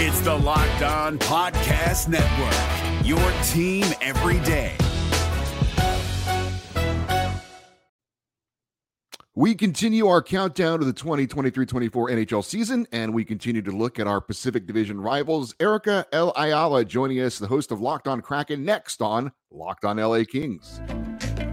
It's the Locked On Podcast Network, your team every day. We continue our countdown to the 2023 24 NHL season, and we continue to look at our Pacific Division rivals. Erica L. Ayala joining us, the host of Locked On Kraken, next on Locked On LA Kings.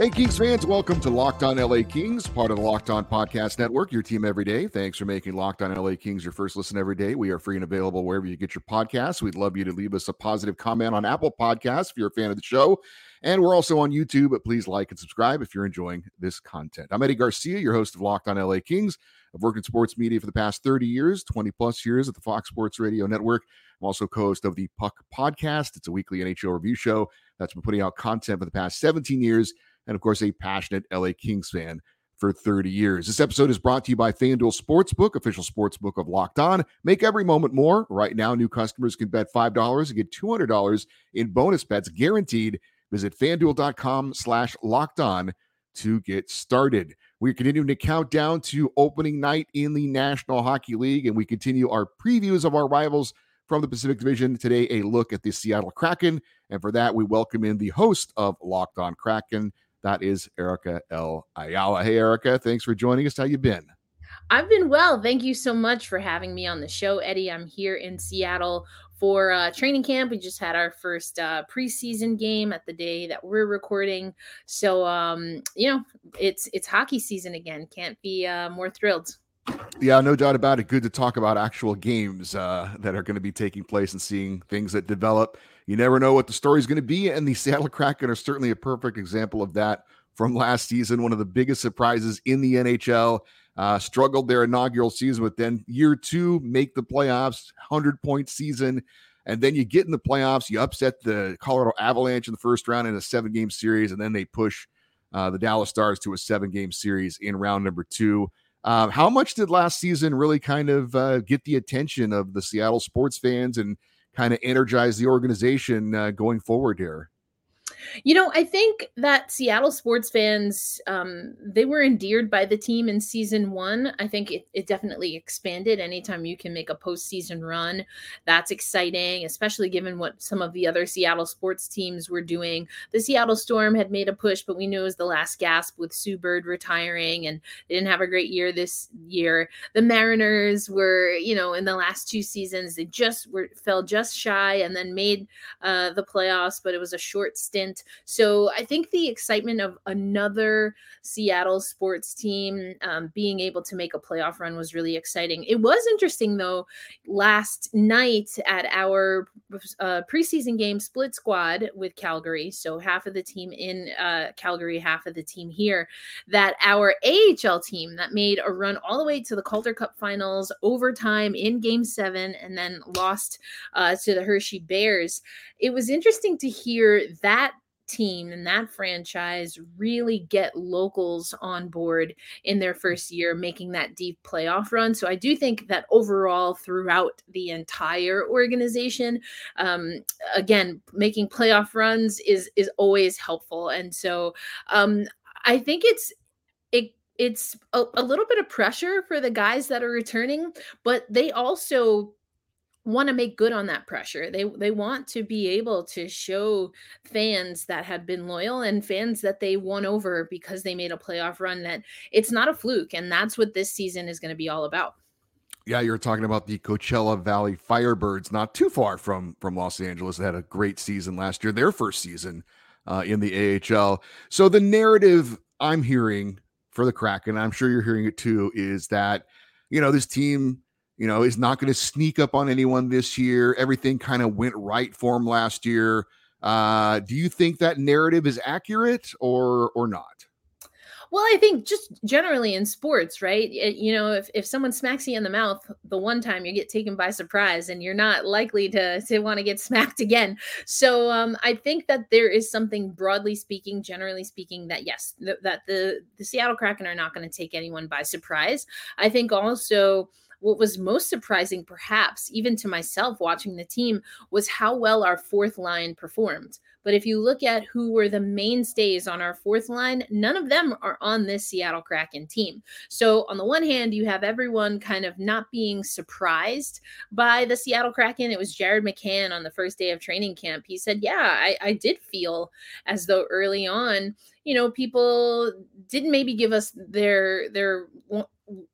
Hey, Kings fans, welcome to Locked On LA Kings, part of the Locked On Podcast Network, your team every day. Thanks for making Locked On LA Kings your first listen every day. We are free and available wherever you get your podcasts. We'd love you to leave us a positive comment on Apple Podcasts if you're a fan of the show. And we're also on YouTube, but please like and subscribe if you're enjoying this content. I'm Eddie Garcia, your host of Locked On LA Kings. I've worked in sports media for the past 30 years, 20 plus years at the Fox Sports Radio Network. I'm also co host of the Puck Podcast. It's a weekly NHL review show that's been putting out content for the past 17 years and of course, a passionate LA Kings fan for 30 years. This episode is brought to you by FanDuel Sportsbook, official sportsbook of Locked On. Make every moment more. Right now, new customers can bet $5 and get $200 in bonus bets guaranteed. Visit fanduel.com slash locked on to get started. We're continuing to count down to opening night in the National Hockey League, and we continue our previews of our rivals from the Pacific Division. Today, a look at the Seattle Kraken. And for that, we welcome in the host of Locked On Kraken, that is Erica L. Ayala. Hey, Erica, thanks for joining us. How you been? I've been well. Thank you so much for having me on the show, Eddie. I'm here in Seattle for uh, training camp. We just had our first uh, preseason game at the day that we're recording. So, um, you know, it's it's hockey season again. Can't be uh, more thrilled. Yeah, no doubt about it. Good to talk about actual games uh, that are going to be taking place and seeing things that develop. You never know what the story is going to be, and the Seattle Kraken are certainly a perfect example of that from last season. One of the biggest surprises in the NHL. Uh, struggled their inaugural season, but then year two make the playoffs, hundred point season, and then you get in the playoffs. You upset the Colorado Avalanche in the first round in a seven game series, and then they push uh, the Dallas Stars to a seven game series in round number two. Um, how much did last season really kind of uh, get the attention of the Seattle sports fans and kind of energize the organization uh, going forward here? You know, I think that Seattle sports fans, um, they were endeared by the team in season one. I think it, it definitely expanded. Anytime you can make a postseason run, that's exciting, especially given what some of the other Seattle sports teams were doing. The Seattle Storm had made a push, but we knew it was the last gasp with Sue Bird retiring, and they didn't have a great year this year. The Mariners were, you know, in the last two seasons, they just were fell just shy and then made uh, the playoffs, but it was a short stint so I think the excitement of another Seattle sports team um, being able to make a playoff run was really exciting. It was interesting though, last night at our uh, preseason game split squad with Calgary, so half of the team in uh, Calgary, half of the team here, that our AHL team that made a run all the way to the Calder Cup finals, overtime in game seven, and then lost uh, to the Hershey Bears. It was interesting to hear that team and that franchise really get locals on board in their first year, making that deep playoff run. So I do think that overall, throughout the entire organization, um, again, making playoff runs is is always helpful. And so um, I think it's it it's a, a little bit of pressure for the guys that are returning, but they also want to make good on that pressure. They they want to be able to show fans that have been loyal and fans that they won over because they made a playoff run that it's not a fluke and that's what this season is going to be all about. Yeah, you're talking about the Coachella Valley Firebirds, not too far from from Los Angeles. They had a great season last year, their first season uh, in the AHL. So the narrative I'm hearing for the Kraken, and I'm sure you're hearing it too, is that you know this team you know, is not going to sneak up on anyone this year. Everything kind of went right for him last year. Uh, do you think that narrative is accurate or or not? Well, I think just generally in sports, right? You know, if, if someone smacks you in the mouth the one time, you get taken by surprise and you're not likely to, to want to get smacked again. So um, I think that there is something broadly speaking, generally speaking, that yes, th- that the, the Seattle Kraken are not going to take anyone by surprise. I think also what was most surprising, perhaps even to myself watching the team, was how well our fourth line performed. But if you look at who were the mainstays on our fourth line, none of them are on this Seattle Kraken team. So, on the one hand, you have everyone kind of not being surprised by the Seattle Kraken. It was Jared McCann on the first day of training camp. He said, Yeah, I, I did feel as though early on, you know, people didn't maybe give us their their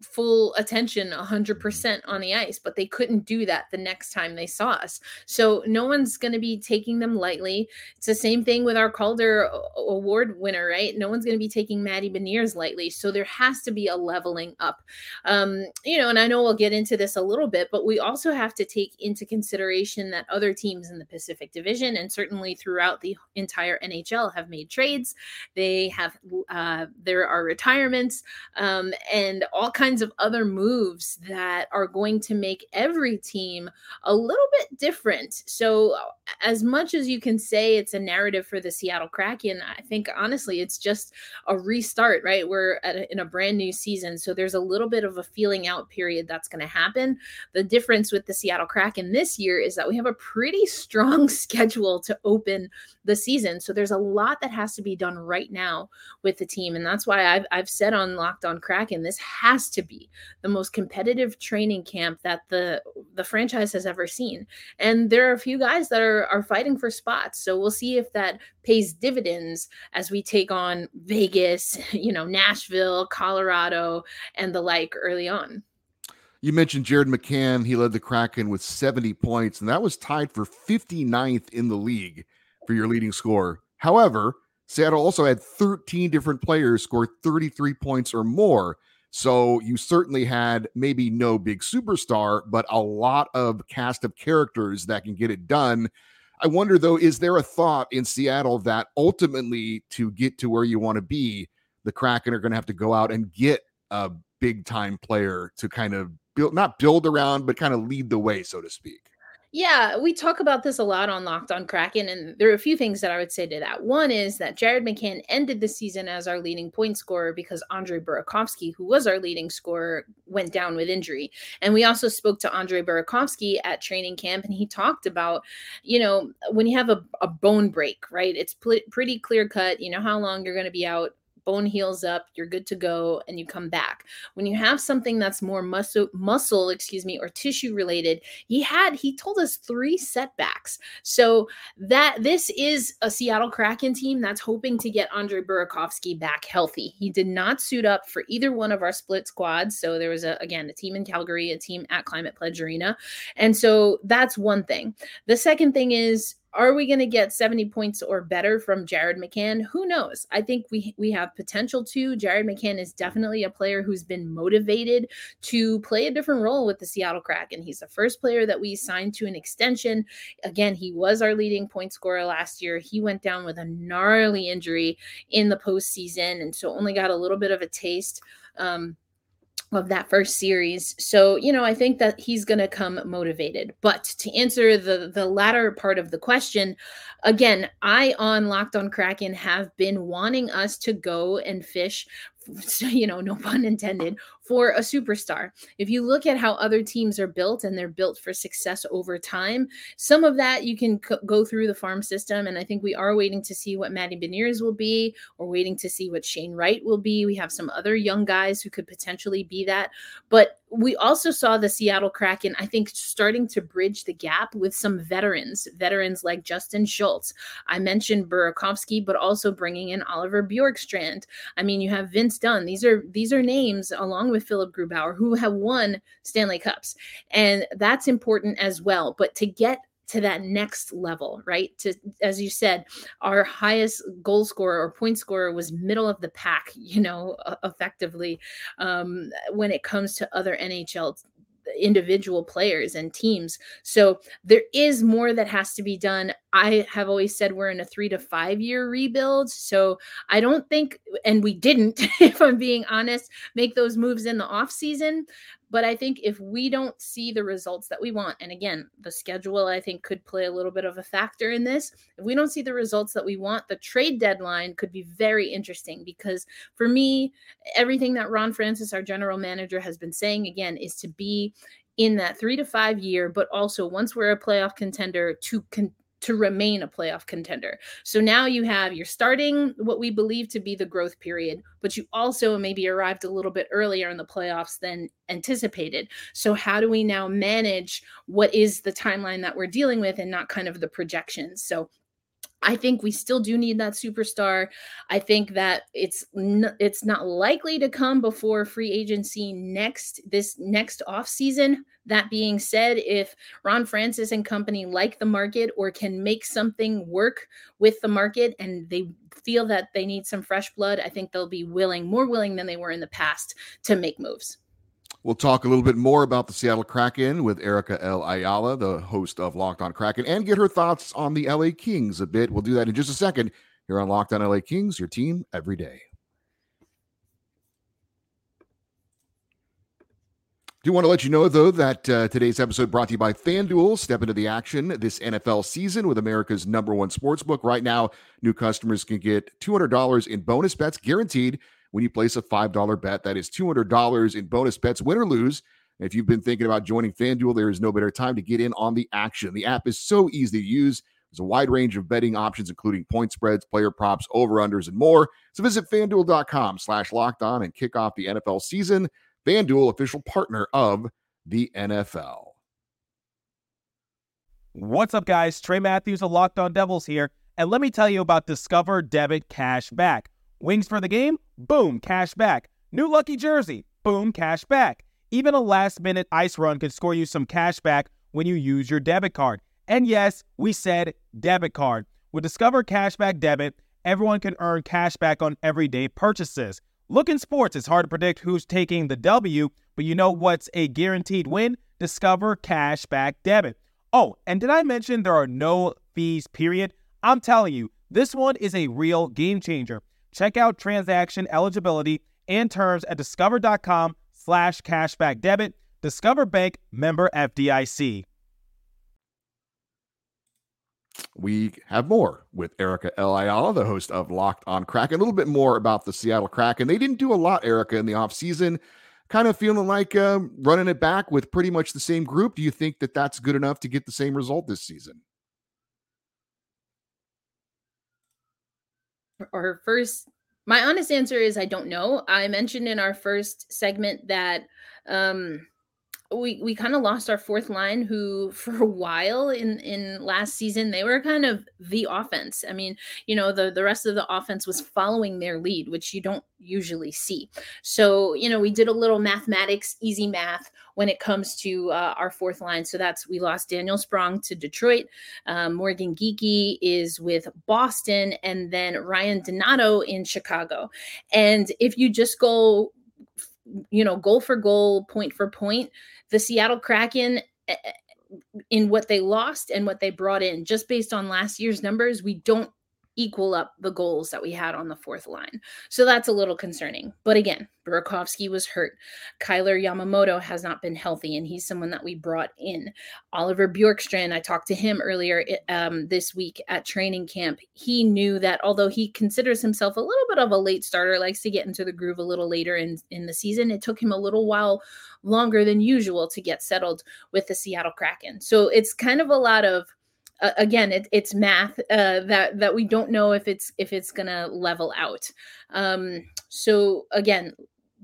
full attention 100% on the ice, but they couldn't do that the next time they saw us. So no one's going to be taking them lightly. It's the same thing with our Calder Award winner, right? No one's going to be taking Matty Beniers lightly. So there has to be a leveling up. Um, you know, and I know we'll get into this a little bit, but we also have to take into consideration that other teams in the Pacific Division and certainly throughout the entire NHL have made trades. They have, uh, there are retirements um, and all all kinds of other moves that are going to make every team a little bit different. So, as much as you can say it's a narrative for the Seattle Kraken, I think honestly it's just a restart, right? We're a, in a brand new season. So, there's a little bit of a feeling out period that's going to happen. The difference with the Seattle Kraken this year is that we have a pretty strong schedule to open the season. So, there's a lot that has to be done right now with the team. And that's why I've, I've said on Locked on Kraken, this has has to be the most competitive training camp that the the franchise has ever seen. And there are a few guys that are are fighting for spots. So we'll see if that pays dividends as we take on Vegas, you know, Nashville, Colorado, and the like early on. You mentioned Jared McCann. He led the Kraken with 70 points, and that was tied for 59th in the league for your leading scorer. However, Seattle also had 13 different players score 33 points or more. So you certainly had maybe no big superstar, but a lot of cast of characters that can get it done. I wonder though, is there a thought in Seattle that ultimately to get to where you want to be, the Kraken are going to have to go out and get a big time player to kind of build, not build around, but kind of lead the way, so to speak? Yeah, we talk about this a lot on Locked on Kraken, and there are a few things that I would say to that. One is that Jared McCann ended the season as our leading point scorer because Andre Burakovsky, who was our leading scorer, went down with injury. And we also spoke to Andre Burakovsky at training camp, and he talked about, you know, when you have a, a bone break, right? It's pl- pretty clear cut. You know how long you're going to be out bone heals up, you're good to go, and you come back. When you have something that's more muscle, muscle, excuse me, or tissue related, he had he told us three setbacks. So that this is a Seattle Kraken team that's hoping to get Andre Burakovsky back healthy. He did not suit up for either one of our split squads. So there was a again a team in Calgary, a team at Climate Pledge Arena, and so that's one thing. The second thing is are we going to get 70 points or better from Jared McCann? Who knows? I think we we have potential to. Jared McCann is definitely a player who's been motivated to play a different role with the Seattle Kraken. He's the first player that we signed to an extension. Again, he was our leading point scorer last year. He went down with a gnarly injury in the postseason, and so only got a little bit of a taste. Um, of that first series. So, you know, I think that he's going to come motivated. But to answer the the latter part of the question, again, I on Locked on Kraken have been wanting us to go and fish you know, no pun intended, for a superstar. If you look at how other teams are built and they're built for success over time, some of that you can c- go through the farm system. And I think we are waiting to see what Matty Beniers will be. We're waiting to see what Shane Wright will be. We have some other young guys who could potentially be that. But we also saw the Seattle Kraken, I think, starting to bridge the gap with some veterans, veterans like Justin Schultz. I mentioned Burakovsky, but also bringing in Oliver Bjorkstrand. I mean, you have Vince Dunn. These are these are names along with Philipp Grubauer who have won Stanley Cups, and that's important as well. But to get to that next level, right? To as you said, our highest goal scorer or point scorer was middle of the pack, you know, effectively um, when it comes to other NHL individual players and teams. So there is more that has to be done. I have always said we're in a three to five year rebuild. So I don't think, and we didn't, if I'm being honest, make those moves in the off season. But I think if we don't see the results that we want, and again, the schedule I think could play a little bit of a factor in this. If we don't see the results that we want, the trade deadline could be very interesting because for me, everything that Ron Francis, our general manager, has been saying again is to be in that three to five year, but also once we're a playoff contender to to remain a playoff contender. So now you have you're starting what we believe to be the growth period, but you also maybe arrived a little bit earlier in the playoffs than anticipated. So how do we now manage what is the timeline that we're dealing with and not kind of the projections? So I think we still do need that superstar. I think that it's n- it's not likely to come before free agency next this next off season. That being said, if Ron Francis and company like the market or can make something work with the market and they feel that they need some fresh blood, I think they'll be willing, more willing than they were in the past to make moves. We'll talk a little bit more about the Seattle Kraken with Erica L. Ayala, the host of Locked On Kraken, and get her thoughts on the LA Kings a bit. We'll do that in just a second here on Locked On LA Kings, your team every day. Do want to let you know, though, that uh, today's episode brought to you by FanDuel. Step into the action this NFL season with America's number one sports book. Right now, new customers can get $200 in bonus bets guaranteed when you place a $5 bet. That is $200 in bonus bets, win or lose. If you've been thinking about joining FanDuel, there is no better time to get in on the action. The app is so easy to use. There's a wide range of betting options, including point spreads, player props, over-unders, and more. So visit fanduel.com slash locked on and kick off the NFL season. FanDuel, official partner of the NFL. What's up, guys? Trey Matthews of Locked On Devils here. And let me tell you about Discover Debit Cash Back. Wings for the game? Boom, cash back. New lucky jersey? Boom, cash back. Even a last minute ice run could score you some cash back when you use your debit card. And yes, we said debit card. With Discover Cashback Debit, everyone can earn cash back on everyday purchases. Look in sports, it's hard to predict who's taking the W, but you know what's a guaranteed win? Discover Cashback Debit. Oh, and did I mention there are no fees, period? I'm telling you, this one is a real game changer. Check out transaction eligibility and terms at discover.com slash cashback debit. Discover Bank member FDIC. We have more with Erica L. Ayala, the host of Locked on Kraken. A little bit more about the Seattle Kraken. And they didn't do a lot, Erica, in the offseason. Kind of feeling like um, running it back with pretty much the same group. Do you think that that's good enough to get the same result this season? our first my honest answer is I don't know. I mentioned in our first segment that um we we kind of lost our fourth line who for a while in in last season they were kind of the offense. I mean you know the the rest of the offense was following their lead which you don't usually see. So you know we did a little mathematics easy math when it comes to uh, our fourth line. So that's we lost daniel sprong to detroit. Um, morgan geekie is with boston and then ryan donato in chicago. And if you just go you know goal for goal point for point the Seattle Kraken eh, eh, in what they lost and what they brought in. Just based on last year's numbers we don't equal up the goals that we had on the fourth line. So that's a little concerning. But again, Burakovsky was hurt. Kailer Yamamoto has not been healthy, and he's someone that we brought in. Oliver Bjorkstrand, I talked to him earlier um, this week at training camp. He knew that although he considers himself a little bit of a late starter, likes to get into the groove a little later in, in the season, it took him a little while longer than usual to get settled with the Seattle Kraken. So it's kind of a lot of uh, again it, it's math uh, that that we don't know if it's if it's gonna level out. Um so again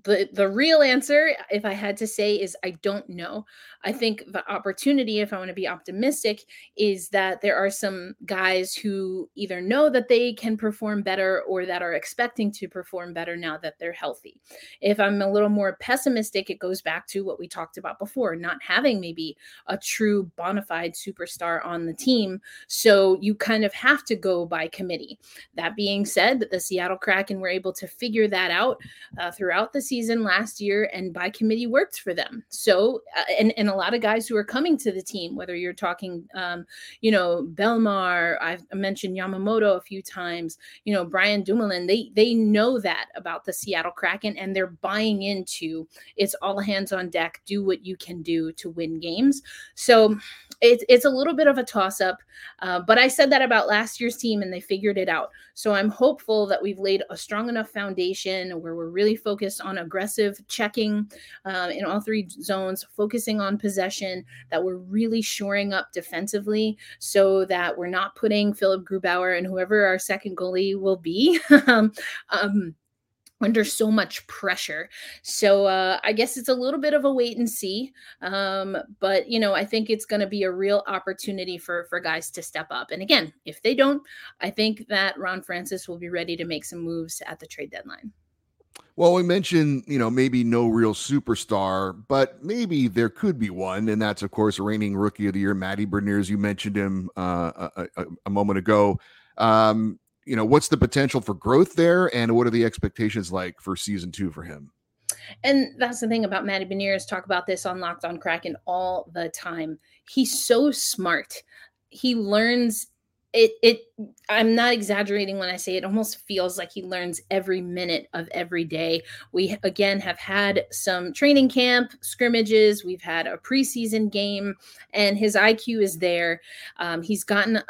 the the real answer if i had to say is i don't know. I think the opportunity if i want to be optimistic is that there are some guys who either know that they can perform better or that are expecting to perform better now that they're healthy. If i'm a little more pessimistic it goes back to what we talked about before not having maybe a true bona fide superstar on the team. So you kind of have to go by committee. That being said the seattle kraken were able to figure that out uh, throughout the season last year and by committee worked for them. So, uh, and, and a lot of guys who are coming to the team, whether you're talking, um, you know, Bellemare, I've mentioned Yamamoto a few times, you know, Brian Dumoulin, they, they know that about the Seattle Kraken and they're buying into it's all hands on deck, do what you can do to win games. So it's, it's a little bit of a toss up, uh, but I said that about last year's team and they figured it out. So I'm hopeful that we've laid a strong enough foundation where we're really focused on aggressive checking um, in all three zones, focusing on possession, that we're really shoring up defensively so that we're not putting Philipp Grubauer and whoever our second goalie will be. um, um under so much pressure. So uh, I guess it's a little bit of a wait and see. Um, but you know, I think it's going to be a real opportunity for for guys to step up. And again, if they don't, I think that Ron Francis will be ready to make some moves at the trade deadline. Well, we mentioned, you know, maybe no real superstar, but maybe there could be one, and that's of course reigning rookie of the year, Matty Beniers. You mentioned him uh, a, a, a, moment ago. Um, you know, what's the potential for growth there, and what are the expectations like for season two for him? And that's the thing about Matty Beniers. Talk about this on Locked On Kraken all the time. He's so smart. He learns it it I'm not exaggerating when I say it almost feels like he learns every minute of every day. We again have had some training camp scrimmages, we've had a preseason game, and his IQ is there. Um, he's gotten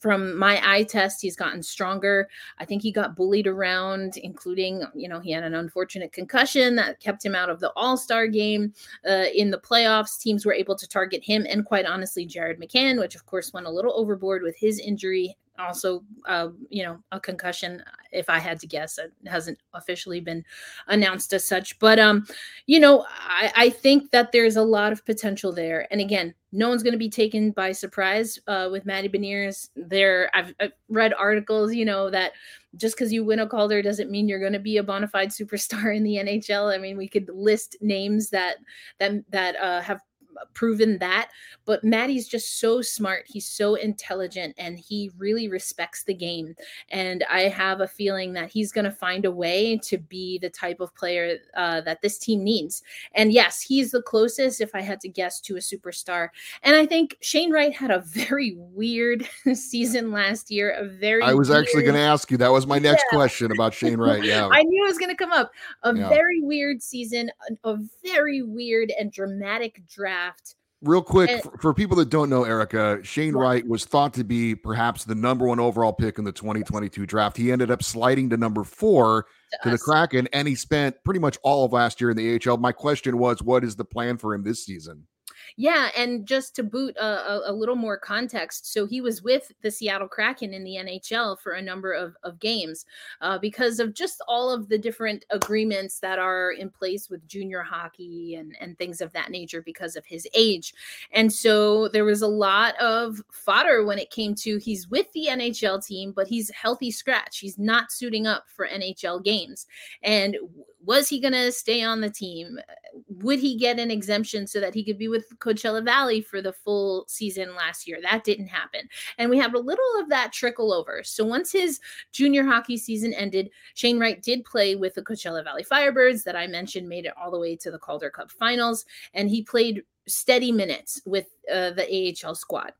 from my eye test, he's gotten stronger. I think he got bullied around, including, you know, he had an unfortunate concussion that kept him out of the All Star game. Uh, in the playoffs, teams were able to target him and, quite honestly, Jared McCann, which of course went a little overboard with his injury also uh, you know a concussion if i had to guess it hasn't officially been announced as such but um you know i i think that there's a lot of potential there and again no one's going to be taken by surprise uh, with Matty Beniers. There, I've, I've, read articles, you know, that just because you win a Calder doesn't mean you're going to be a bona fide superstar in the NHL. I mean, we could list names that that that uh, have proven that. But Matty's just so smart. He's so intelligent and he really respects the game. And I have a feeling that he's going to find a way to be the type of player uh, that this team needs. And yes, he's the closest, if I had to guess, to a superstar. And I think Shane Wright had a very weird season last year. A very I was weird... actually going to ask you. That was my next yeah. question about Shane Wright. Yeah. I knew it was going to come up. A yeah. very weird season, a, a very weird and dramatic draft draft. Real quick, and, for people that don't know Erica, Shane Wright was thought to be perhaps the number one overall pick in the 2022 draft. He ended up sliding to number four to, to the Kraken, and he spent pretty much all of last year in the AHL. My question was, what is the plan for him this season? Yeah, and just to boot a, a, a, little more context, so he was with the Seattle Kraken in the NHL for a number of, of games uh, because of just all of the different agreements that are in place with junior hockey and, and things of that nature because of his age. And so there was a lot of fodder when it came to he's with the NHL team, but he's healthy scratch. He's not suiting up for NHL games. And was he going to stay on the team? Would he get an exemption so that he could be with Coachella Valley for the full season last year? That didn't happen. And we have a little of that trickle over. So once his junior hockey season ended, Shane Wright did play with the Coachella Valley Firebirds that I mentioned, made it all the way to the Calder Cup finals. And he played steady minutes with uh, the AHL squad.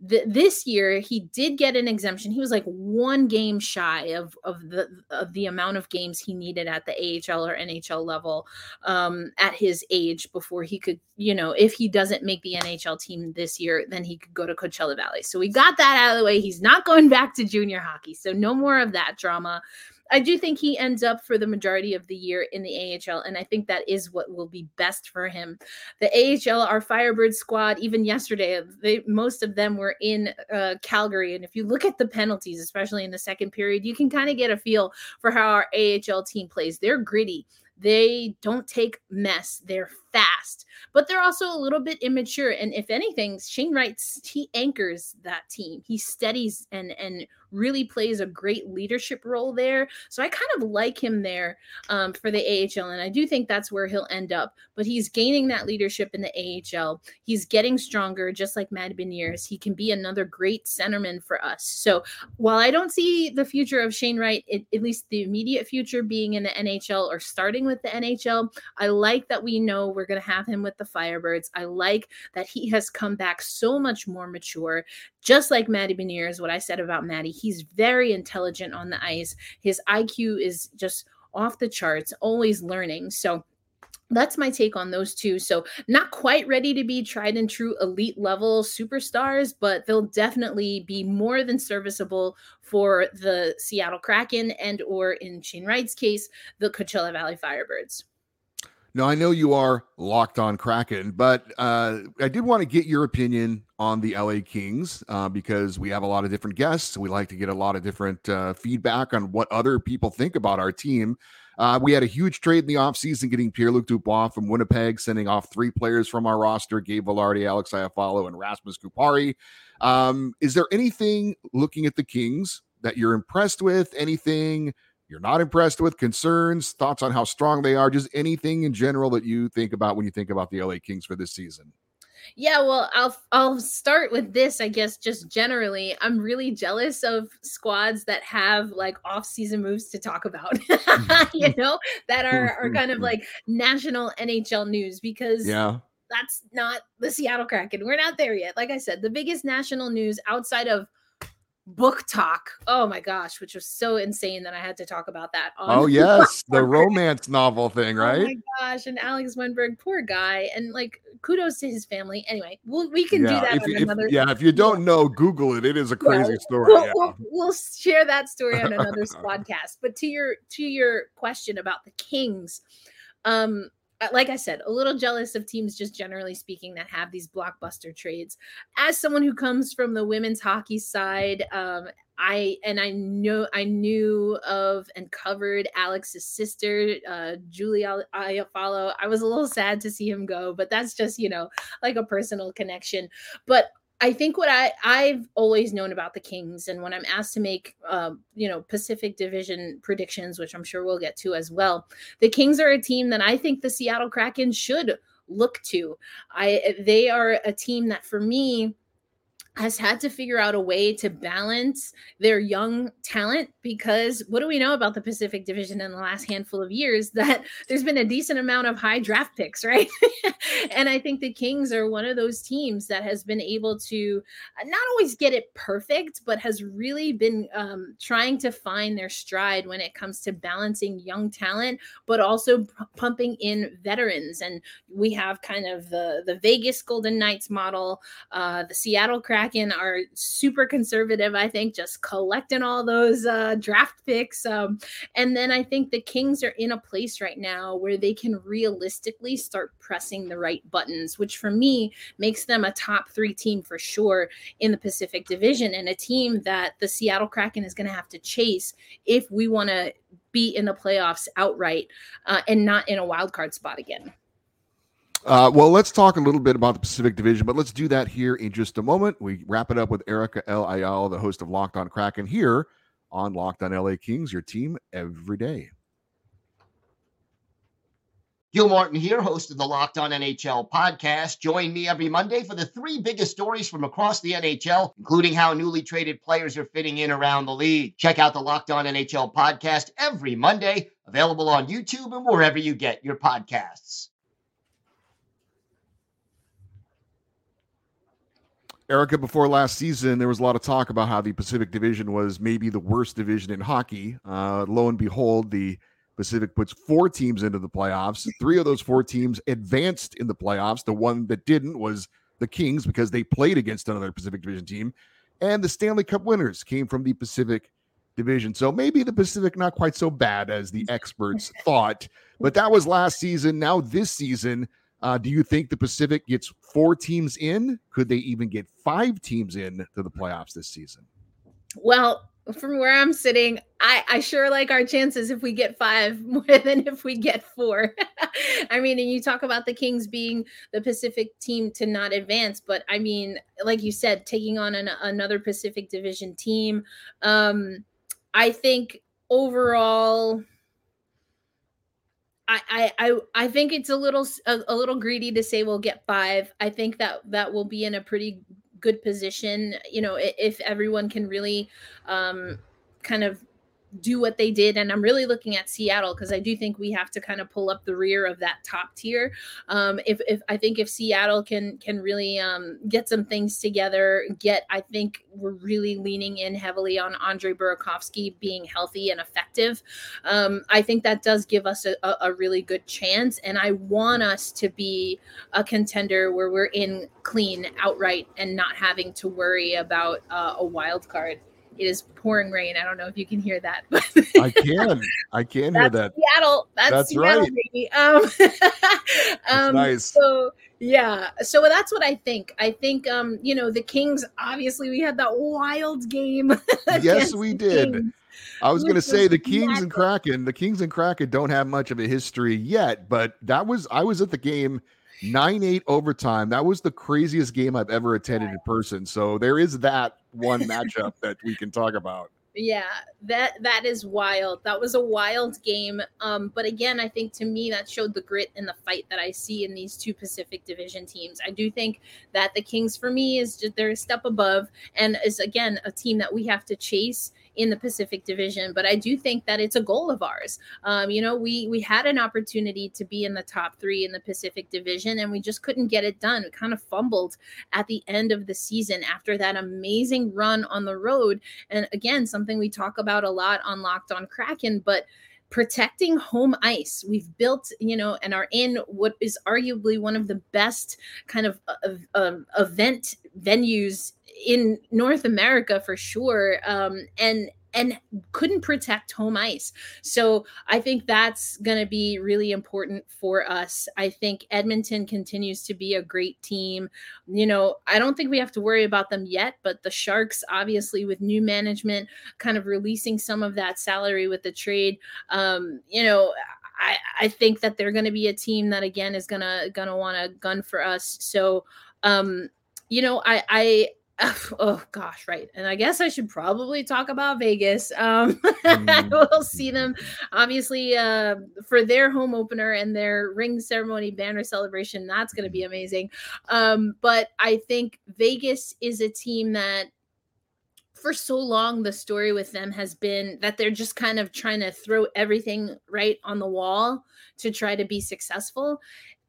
The, this year, he did get an exemption. He was like one game shy of of the of the amount of games he needed at the AHL or NHL level um, at his age before he could, you know, if he doesn't make the NHL team this year, then he could go to Coachella Valley. So we got that out of the way. He's not going back to junior hockey, so no more of that drama. I do think he ends up for the majority of the year in the AHL, and I think that is what will be best for him. The AHL, our Firebird squad, even yesterday, they, most of them were in uh, Calgary, and if you look at the penalties, especially in the second period, you can kind of get a feel for how our AHL team plays. They're gritty. They don't take mess. They're fast, but they're also a little bit immature. And if anything, Shane Wright he anchors that team. He steadies and and really plays a great leadership role there. So I kind of like him there um, for the AHL, and I do think that's where he'll end up. But he's gaining that leadership in the AHL. He's getting stronger, just like Matt Beniers. He can be another great centerman for us. So while I don't see the future of Shane Wright, it, at least the immediate future being in the NHL or starting with the NHL, I like that we know we're going to have him with the Firebirds. I like that he has come back so much more mature, just like Matty Beniers, what I said about Matty He's very intelligent on the ice. His IQ is just off the charts, always learning. So that's my take on those two. So, not quite ready to be tried and true elite level superstars, but they'll definitely be more than serviceable for the Seattle Kraken and, or in Shane Wright's case, the Coachella Valley Firebirds. Now, I know you are locked on Kraken, but uh, I did want to get your opinion on the LA Kings uh, because we have a lot of different guests. We like to get a lot of different uh, feedback on what other people think about our team. Uh, we had a huge trade in the offseason getting Pierre Luc Dubois from Winnipeg, sending off three players from our roster Gabe Vilardi, Alex Iafallo, and Rasmus Kupari. Um, is there anything looking at the Kings that you're impressed with? Anything you're not impressed with, concerns, thoughts on how strong they are, just anything in general that you think about when you think about the LA Kings for this season. Yeah, well, I'll I'll start with this, I guess just generally. I'm really jealous of squads that have like off-season moves to talk about. you know, that are are kind of like national NHL news because Yeah. That's not the Seattle Kraken. We're not there yet. Like I said, the biggest national news outside of book talk. Oh my gosh, which was so insane that I had to talk about that. oh yes, the romance novel thing, right? Oh my gosh, and Alex Wennberg, poor guy, and like kudos to his family. Anyway, we'll, we can yeah, do that if, on another. yeah, if you don't know, Google it. It is a crazy yeah, story. We'll, yeah. we'll, we'll share that story on another podcast. But to your to your question about the Kings, um, like I said, a little jealous of teams just generally speaking that have these blockbuster trades. As someone who comes from the women's hockey side, um, I and I know I knew of and covered Alex's sister, uh, Julia Iafallo. I was a little sad to see him go, but that's just you know like a personal connection. But I think what I I've always known about the Kings, and when I'm asked to make um, you know Pacific Division predictions, which I'm sure we'll get to as well, the Kings are a team that I think the Seattle Kraken should look to. I they are a team that for me has had to figure out a way to balance their young talent because what do we know about the Pacific Division in the last handful of years that there's been a decent amount of high draft picks, right? and I think the Kings are one of those teams that has been able to uh, not always get it perfect, but has really been um, trying to find their stride when it comes to balancing young talent, but also p- pumping in veterans. And we have kind of the the Vegas Golden Knights model, uh, the Seattle Crash Kraken are super conservative, I think, just collecting all those uh, draft picks. Um, and then I think the Kings are in a place right now where they can realistically start pressing the right buttons, which for me makes them a top three team for sure in the Pacific Division and a team that the Seattle Kraken is going to have to chase if we want to be in the playoffs outright uh, and not in a wild card spot again. Uh, well, let's talk a little bit about the Pacific Division, but let's do that here in just a moment. We wrap it up with Erica L. Ayala, the host of Locked On Kraken, here on Locked On LA Kings, your team every day. Gil Martin here, host of the Locked On NHL podcast. Join me every Monday for the three biggest stories from across the NHL, including how newly traded players are fitting in around the league. Check out the Locked On NHL podcast every Monday, available on YouTube and wherever you get your podcasts. Erica, before last season, there was a lot of talk about how the Pacific Division was maybe the worst division in hockey. Uh, lo and behold, the Pacific puts four teams into the playoffs. Three of those four teams advanced in the playoffs. The one that didn't was the Kings because they played against another Pacific Division team. And the Stanley Cup winners came from the Pacific Division. So maybe the Pacific not quite so bad as the experts thought. But that was last season. Now, this season, uh, do you think the Pacific gets four teams in? Could they even get five teams in to the playoffs this season? Well, from where I'm sitting, I, I sure like our chances if we get five more than if we get four. I mean, and you talk about the Kings being the Pacific team to not advance, but I mean, like you said, taking on an, another Pacific Division team. Um, I think overall, I, I I think it's a little a, a, little greedy to say we'll get five. I think that that will be in a pretty good position. You know, if everyone can really um, kind of do what they did. And I'm really looking at Seattle because I do think we have to kind of pull up the rear of that top tier. Um, if, if I think if Seattle can can really um, get some things together, get I think we're really leaning in heavily on Andre Burakovsky being healthy and effective. Um, I think that does give us a, a really good chance, and I want us to be a contender where we're in clean outright and not having to worry about uh, a wild card. It is pouring rain. I don't know if you can hear that, but I can. I can hear that. Seattle. That's, that's Seattle, right. Baby. Um, um, nice. So yeah, so that's what I think. I think um, you know, the Kings. Obviously, we had that wild game. yes, we did. Kings. I was going to say the Kings and Kraken. The Kings and Kraken don't have much of a history yet, but that was I was at the game 9 8 overtime. That was the craziest game I've ever attended in person. So there is that one matchup that we can talk about. Yeah, that that is wild. That was a wild game. Um, but again, I think to me that showed the grit and the fight that I see in these two Pacific Division teams. I do think that the Kings, for me, is just they're a step above and is again a team that we have to chase in the Pacific Division. But I do think that it's a goal of ours. Um, you know, we we had an opportunity to be in the top three in the Pacific Division, and we just couldn't get it done. We kind of fumbled at the end of the season after that amazing run on the road. And again, something we talk about a lot on Locked On Kraken, but protecting home ice. We've built, you know, and are in what is arguably one of the best kind of uh, uh, event venues in North America for sure. Um, and and couldn't protect home ice. So I think that's going to be really important for us. I think Edmonton continues to be a great team. You know, I don't think we have to worry about them yet, but the Sharks, obviously, with new management, kind of releasing some of that salary with the trade, um, you know, I, I think that they're going to be a team that again is gonna gonna want to gun for us. So um, you know, I I oh gosh right and i guess i should probably talk about vegas um mm. we'll see them obviously uh for their home opener and their ring ceremony banner celebration that's going to be amazing um but i think vegas is a team that for so long the story with them has been that they're just kind of trying to throw everything right on the wall to try to be successful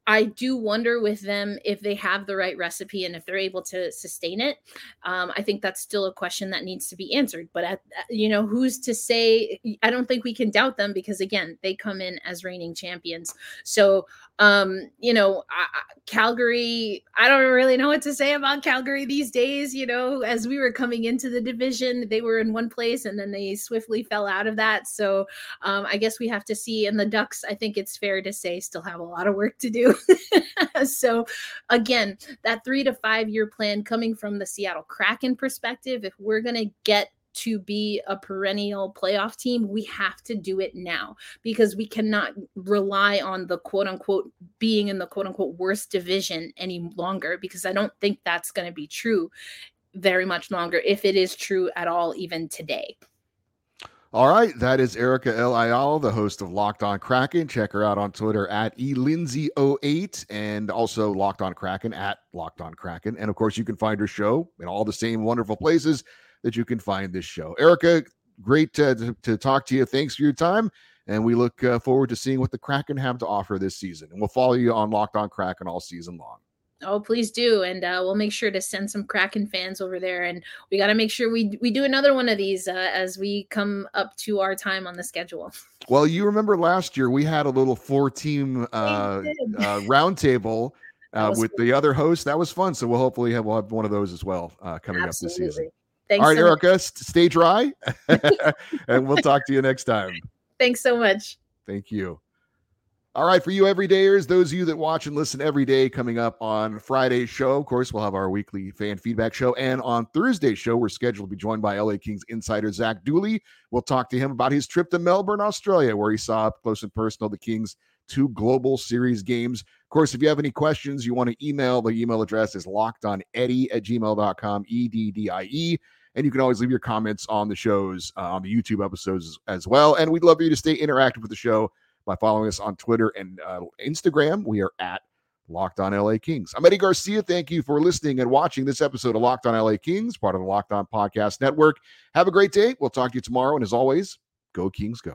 I do wonder with them if they have the right recipe and if they're able to sustain it. Um, I think that's still a question that needs to be answered. But at, you know, who's to say? I don't think we can doubt them because again, they come in as reigning champions. So um, you know, I, Calgary, I don't really know what to say about Calgary these days. You know, as we were coming into the division, they were in one place and then they swiftly fell out of that. So um, I guess we have to see. And the Ducks, I think it's fair to say, still have a lot of work to do. so again, that three to five year plan coming from the Seattle Kraken perspective, if we're going to get to be a perennial playoff team, we have to do it now because we cannot rely on the quote unquote being in the quote unquote worst division any longer because I don't think that's going to be true very much longer if it is true at all, even today. All right, that is Erica L. Ayala, the host of Locked On Kraken. Check her out on Twitter at elindsay08 and also Locked On Kraken at Locked On Kraken. And of course, you can find her show in all the same wonderful places that you can find this show. Erica, great to, to, talk to you. Thanks for your time. And we look uh, forward to seeing what the Kraken have to offer this season. And we'll follow you on Locked On Kraken all season long. Oh, please do, and uh, we'll make sure to send some Kraken fans over there, and we got to make sure we we do another one of these uh, as we come up to our time on the schedule. Well, you remember last year we had a little four team uh, uh, roundtable uh, with the other hosts. That was fun. So we'll hopefully have we'll have one of those as well uh, coming Absolutely. up this season. Thanks All right, so Erica, much. stay dry, and we'll talk to you next time. Thanks so much. Thank you. All right, for you everydayers, those of you that watch and listen every day, coming up on Friday's show, of course, we'll have our weekly fan feedback show. And on Thursday's show, we're scheduled to be joined by LA Kings insider Zach Dooley. We'll talk to him about his trip to Melbourne, Australia, where he saw up close and personal the Kings' two global series games. Of course, if you have any questions, you want to email, the email address is lockedoneddie at gmail.com, E D D I E. And you can always leave your comments on the shows, uh, on the YouTube episodes as, well. And we'd love for you to stay interactive with the show by following us on Twitter and uh, Instagram. We are at Locked On LA Kings. I'm Eddie Garcia. Thank you for listening and watching this episode of Locked On LA Kings, part of the Locked On Podcast Network. Have a great day. We'll talk to you tomorrow. And as always, go Kings, go.